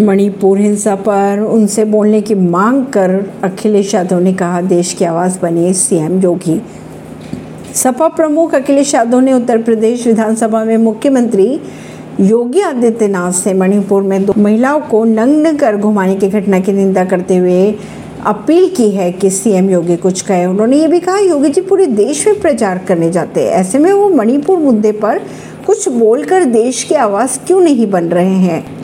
मणिपुर हिंसा पर उनसे बोलने की मांग कर अखिलेश यादव ने कहा, देश की आवाज़ बने सीएम योगी। सपा प्रमुख अखिलेश यादव ने उत्तर प्रदेश विधानसभा में मुख्यमंत्री योगी आदित्यनाथ से मणिपुर में दो महिलाओं को नग्न कर घुमाने की घटना की निंदा करते हुए अपील की है कि सीएम योगी कुछ कहे। उन्होंने ये भी कहा, योगी जी पूरे देश में प्रचार करने जाते हैं। ऐसे में वो मणिपुर मुद्दे पर कुछ बोलकर देश की आवाज़ क्यों नहीं बन रहे हैं?